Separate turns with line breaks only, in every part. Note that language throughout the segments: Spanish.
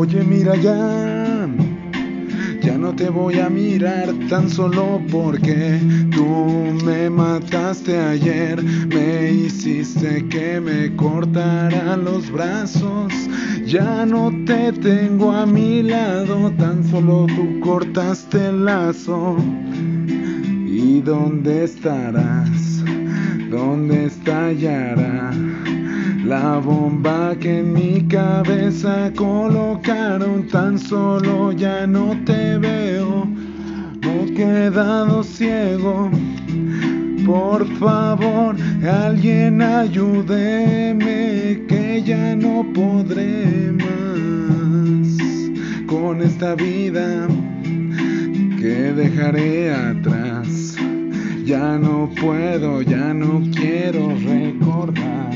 Oye, mira ya, ya no te voy a mirar tan solo porque tú me mataste ayer, me hiciste que me cortara los brazos. Ya no te tengo a mi lado, tan solo tú cortaste el lazo. ¿Y dónde estarás? ¿Dónde estallará? La bomba que en mi cabeza colocaron tan solo ya no te veo. Me he quedado ciego. Por favor, alguien ayúdeme que ya no podré más con esta vida que dejaré atrás. Ya no puedo, ya no quiero recordar.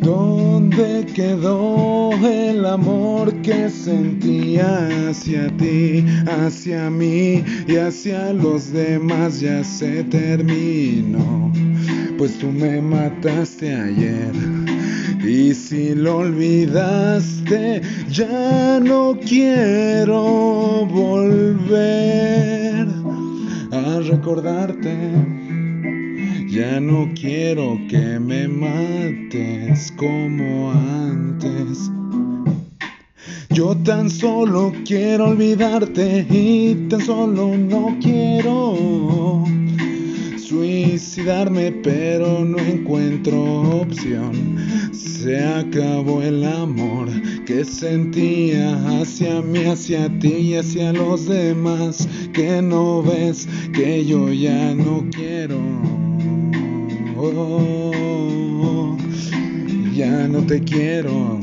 ¿Dónde quedó el amor que sentía hacia ti, hacia mí y hacia los demás? Ya se terminó, pues tú me mataste ayer. Y si lo olvidaste, ya no quiero volver a recordarte. Ya no quiero que me mates como antes. Yo tan solo quiero olvidarte y tan solo no quiero suicidarme, pero no encuentro opción. Se acabó el amor que sentía hacia mí, hacia ti y hacia los demás. Que no ves que yo ya no quiero. Oh, ya no te quiero.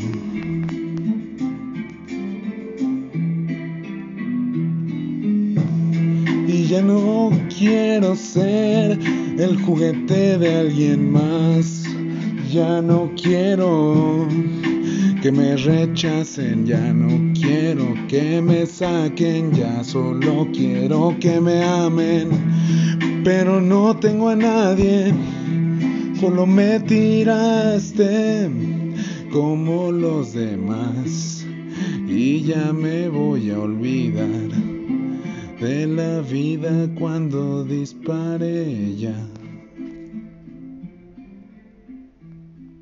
Ya no quiero ser el juguete de alguien más. Ya no quiero que me rechacen, ya no quiero que me saquen, ya solo quiero que me amen. Pero no tengo a nadie, solo me tiraste como los demás. Y ya me voy a olvidar de la vida cuando disparé ya.